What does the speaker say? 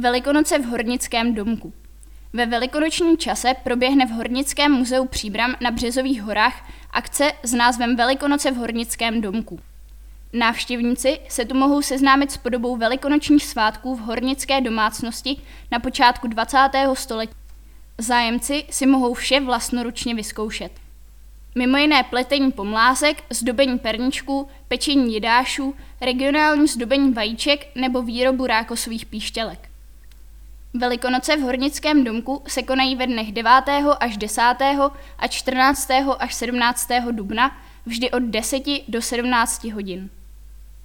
Velikonoce v Hornickém domku. Ve velikonočním čase proběhne v Hornickém muzeu Příbram na Březových horách akce s názvem Velikonoce v Hornickém domku. Návštěvníci se tu mohou seznámit s podobou velikonočních svátků v hornické domácnosti na počátku 20. století. Zájemci si mohou vše vlastnoručně vyzkoušet. Mimo jiné pletení pomlázek, zdobení perničků, pečení jedášů, regionální zdobení vajíček nebo výrobu rákosových píštělek. Velikonoce v Hornickém domku se konají ve dnech 9. až 10. a 14. až 17. dubna vždy od 10 do 17 hodin.